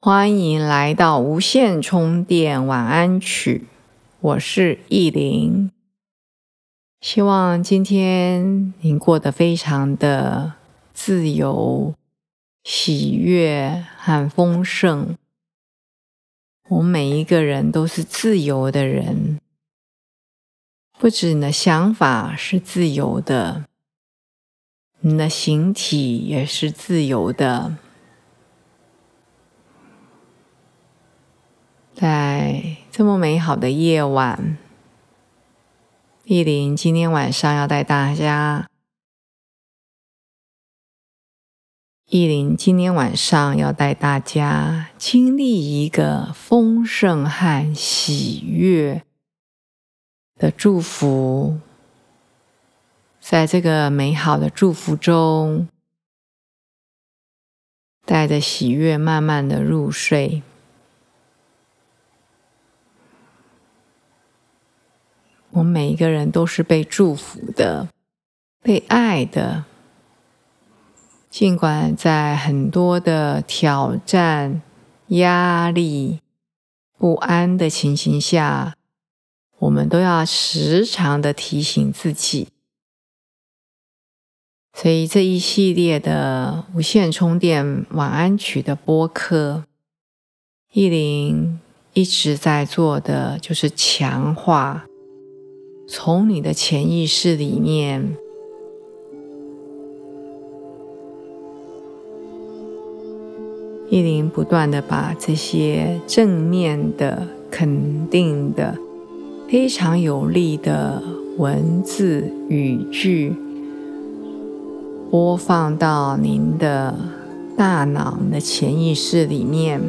欢迎来到无线充电晚安曲，我是意林。希望今天您过得非常的自由、喜悦和丰盛。我们每一个人都是自由的人，不止你的想法是自由的，你的形体也是自由的。在这么美好的夜晚，丽玲今天晚上要带大家。艺林今天晚上要带大家经历一个丰盛和喜悦的祝福，在这个美好的祝福中，带着喜悦慢慢的入睡。我们每一个人都是被祝福的、被爱的。尽管在很多的挑战、压力、不安的情形下，我们都要时常的提醒自己。所以这一系列的无线充电晚安曲的播客，意林一直在做的就是强化。从你的潜意识里面，意林不断的把这些正面的、肯定的、非常有力的文字语句播放到您的大脑的潜意识里面，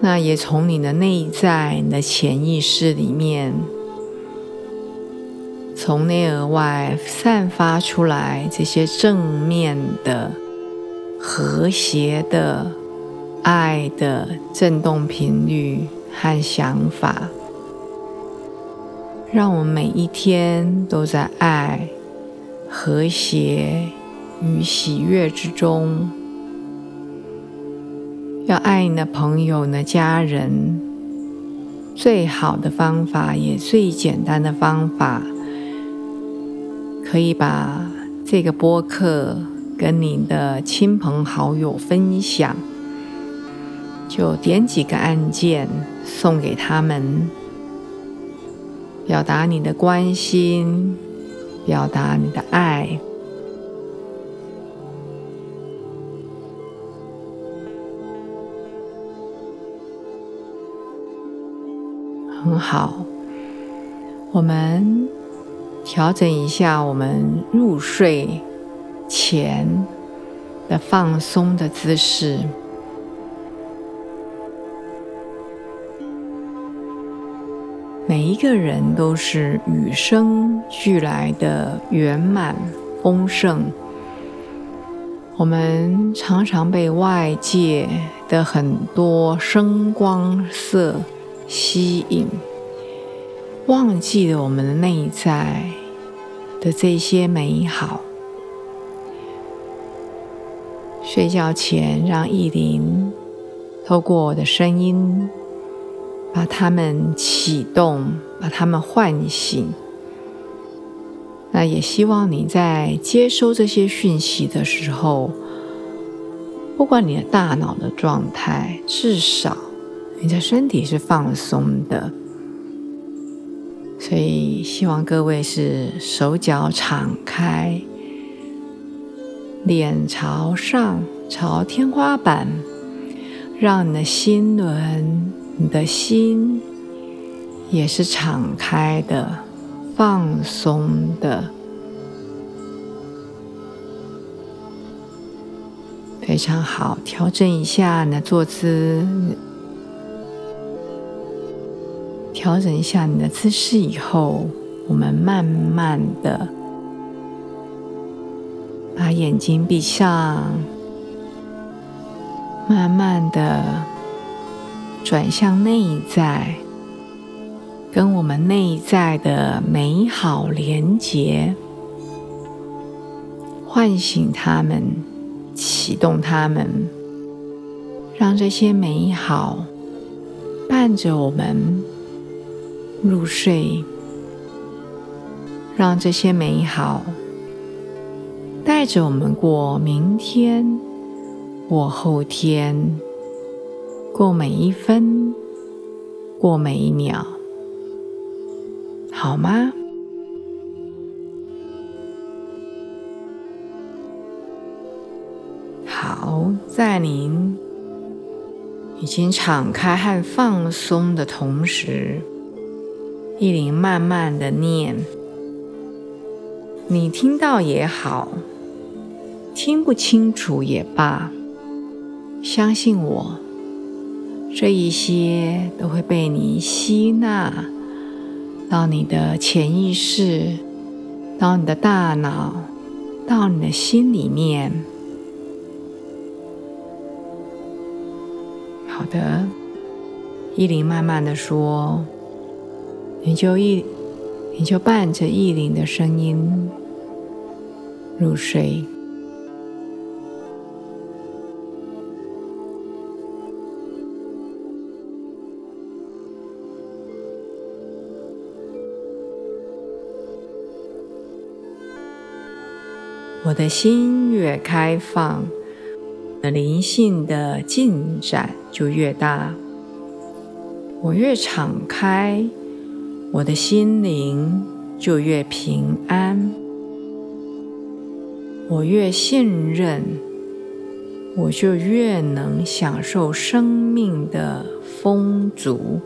那也从你的内在你的潜意识里面。从内而外散发出来这些正面的、和谐的、爱的振动频率和想法，让我们每一天都在爱、和谐与喜悦之中。要爱你的朋友、你的家人，最好的方法也最简单的方法。可以把这个播客跟你的亲朋好友分享，就点几个按键送给他们，表达你的关心，表达你的爱，很好，我们。调整一下我们入睡前的放松的姿势。每一个人都是与生俱来的圆满丰盛。我们常常被外界的很多声光色吸引。忘记了我们的内在的这些美好。睡觉前，让意林透过我的声音，把它们启动，把它们唤醒。那也希望你在接收这些讯息的时候，不管你的大脑的状态，至少你的身体是放松的。所以，希望各位是手脚敞开，脸朝上，朝天花板，让你的心轮、你的心也是敞开的、放松的，非常好。调整一下你的坐姿，调整一下你的姿势以后，我们慢慢的把眼睛闭上，慢慢的转向内在，跟我们内在的美好连结，唤醒他们，启动他们，让这些美好伴着我们。入睡，让这些美好带着我们过明天，过后天，过每一分，过每一秒，好吗？好，在您已经敞开和放松的同时。意林慢慢的念，你听到也好，听不清楚也罢，相信我，这一些都会被你吸纳到你的潜意识，到你的大脑，到你的心里面。好的，依林慢慢的说。你就意，你就伴着意林的声音入睡。我的心越开放，的灵性的进展就越大。我越敞开。我的心灵就越平安，我越信任，我就越能享受生命的丰足，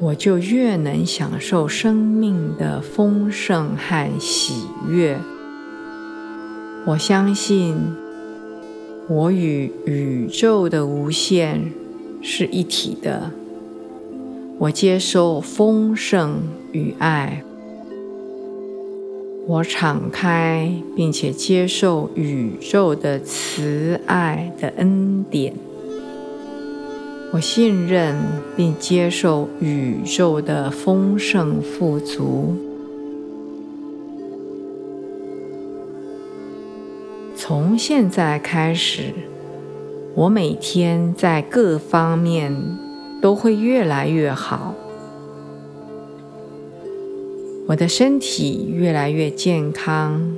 我就越能享受生命的丰盛和喜悦。我相信。我与宇宙的无限是一体的。我接受丰盛与爱。我敞开并且接受宇宙的慈爱的恩典。我信任并接受宇宙的丰盛富足。从现在开始，我每天在各方面都会越来越好。我的身体越来越健康，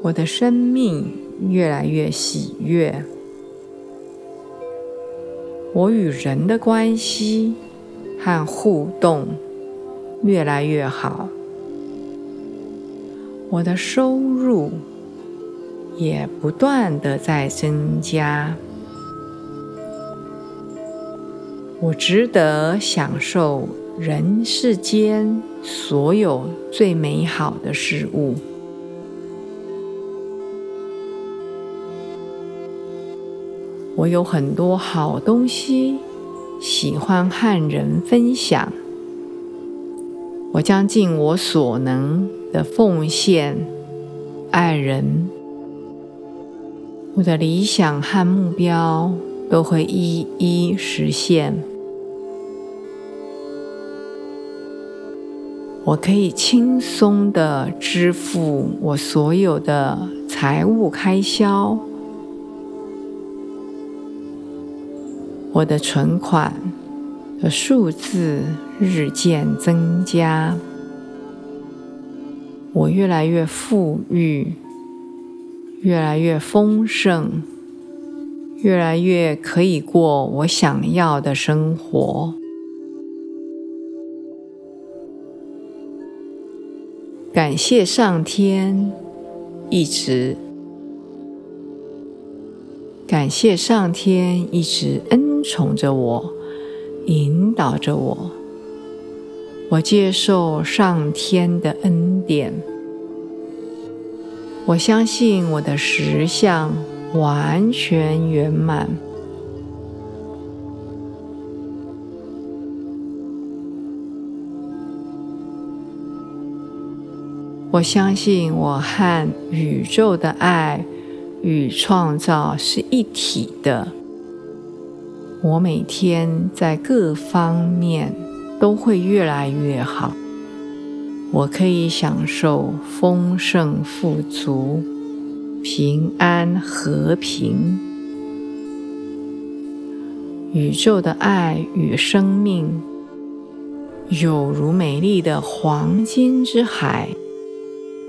我的生命越来越喜悦，我与人的关系和互动越来越好，我的收入。也不断的在增加，我值得享受人世间所有最美好的事物。我有很多好东西，喜欢和人分享。我将尽我所能的奉献，爱人。我的理想和目标都会一一实现。我可以轻松的支付我所有的财务开销。我的存款的数字日渐增加。我越来越富裕。越来越丰盛，越来越可以过我想要的生活。感谢上天一直，感谢上天一直恩宠着我，引导着我。我接受上天的恩典。我相信我的实相完全圆满。我相信我和宇宙的爱与创造是一体的。我每天在各方面都会越来越好。我可以享受丰盛、富足、平安、和平。宇宙的爱与生命，有如美丽的黄金之海。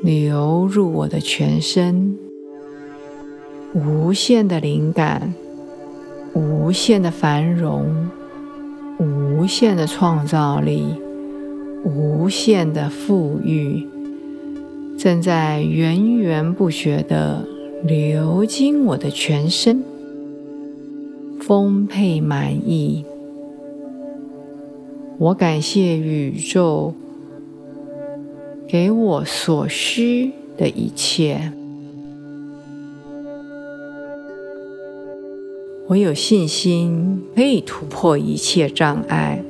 流入我的全身，无限的灵感，无限的繁荣，无限的创造力，无限的富裕，正在源源不绝的流经我的全身，丰沛满意。我感谢宇宙。给我所需的一切，我有信心可以突破一切障碍。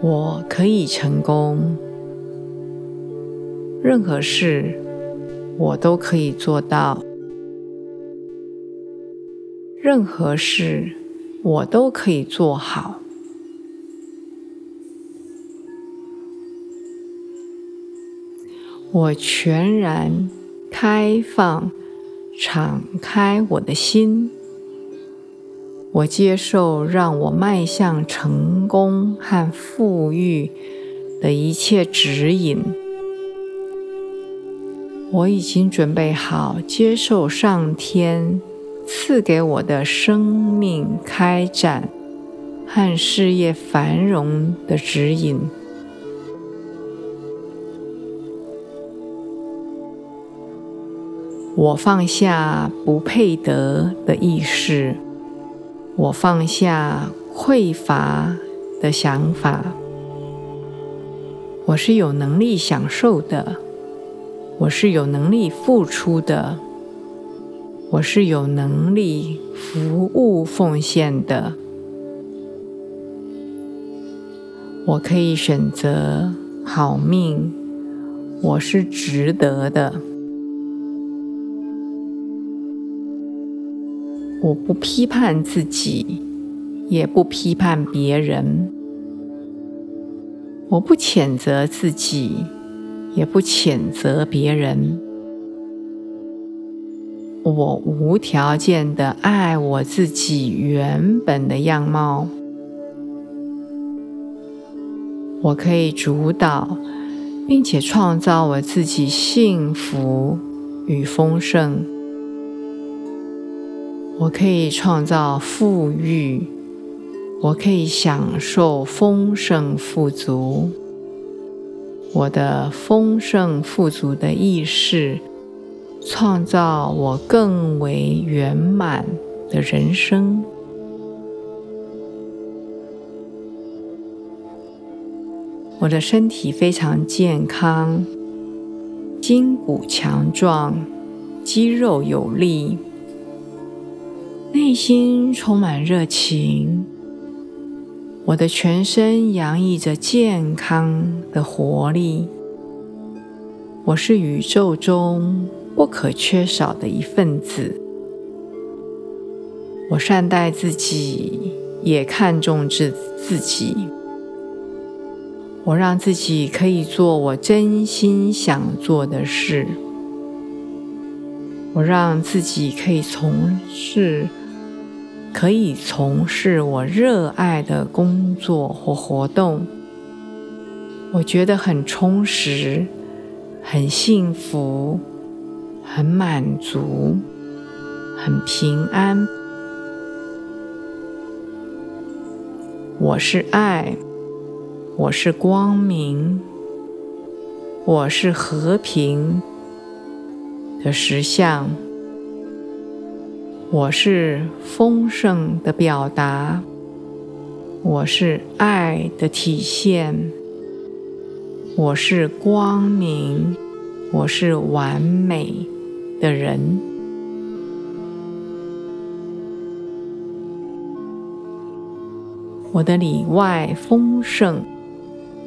我可以成功，任何事我都可以做到，任何事我都可以做好。我全然开放、敞开我的心，我接受让我迈向成功和富裕的一切指引。我已经准备好接受上天赐给我的生命开展和事业繁荣的指引。我放下不配得的意识，我放下匮乏的想法。我是有能力享受的，我是有能力付出的，我是有能力服务奉献的。我可以选择好命，我是值得的。我不批判自己，也不批判别人；我不谴责自己，也不谴责别人。我无条件的爱我自己原本的样貌。我可以主导，并且创造我自己幸福与丰盛。我可以创造富裕，我可以享受丰盛富足。我的丰盛富足的意识，创造我更为圆满的人生。我的身体非常健康，筋骨强壮，肌肉有力。内心充满热情，我的全身洋溢着健康的活力。我是宇宙中不可缺少的一份子。我善待自己，也看重自自己。我让自己可以做我真心想做的事。我让自己可以从事。可以从事我热爱的工作或活动，我觉得很充实、很幸福、很满足、很平安。我是爱，我是光明，我是和平的实相。我是丰盛的表达，我是爱的体现，我是光明我是完美的人。我的里外丰盛，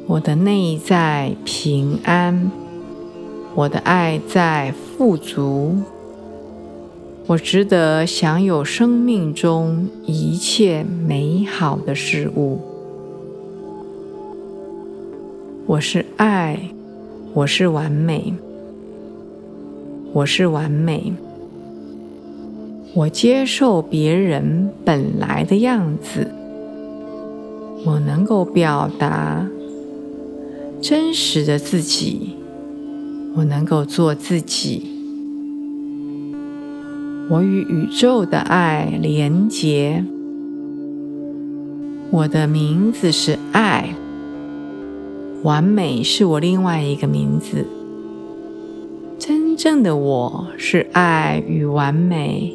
我的内在平安，我的爱在富足。我值得享有生命中一切美好的事物。我是爱，我是完美，我是完美。我接受别人本来的样子，我能够表达真实的自己，我能够做自己。我与宇宙的爱连结。我的名字是爱，完美是我另外一个名字。真正的我是爱与完美。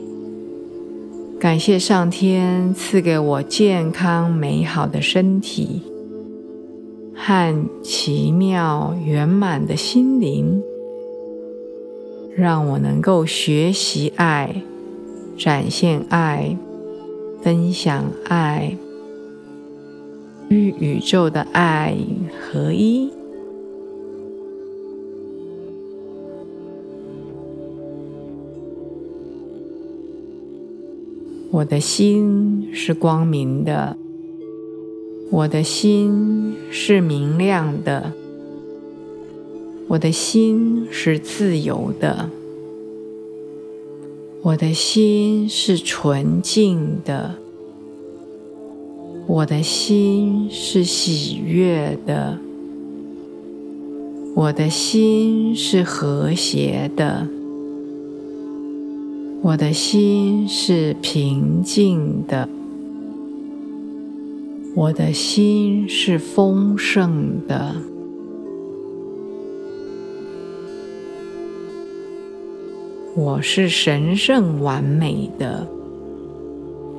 感谢上天赐给我健康美好的身体和奇妙圆满的心灵。让我能够学习爱，展现爱，分享爱，与宇宙的爱合一。我的心是光明的，我的心是明亮的。我的心是自由的，我的心是纯净的，我的心是喜悦的，我的心是和谐的，我的心是平静的，我的心是丰盛的。我是神圣完美的，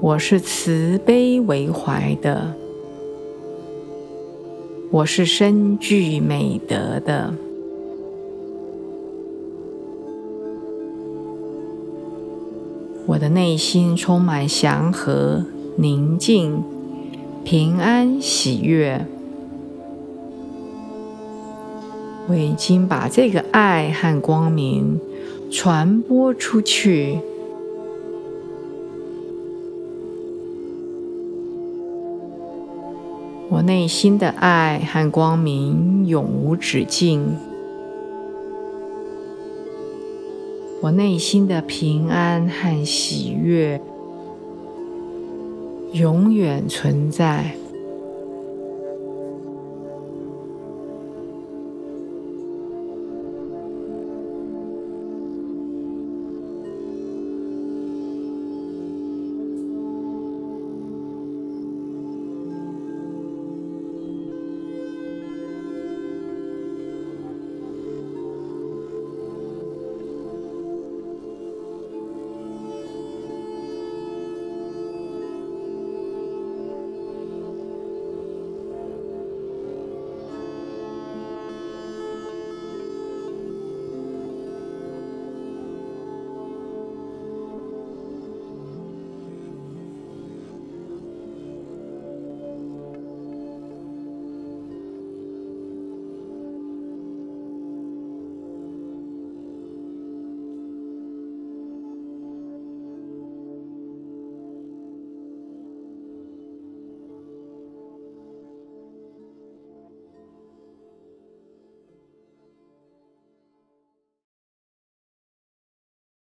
我是慈悲为怀的，我是深具美德的。我的内心充满祥和、宁静、平安、喜悦。我已经把这个爱和光明。传播出去，我内心的爱和光明永无止境，我内心的平安和喜悦永远存在。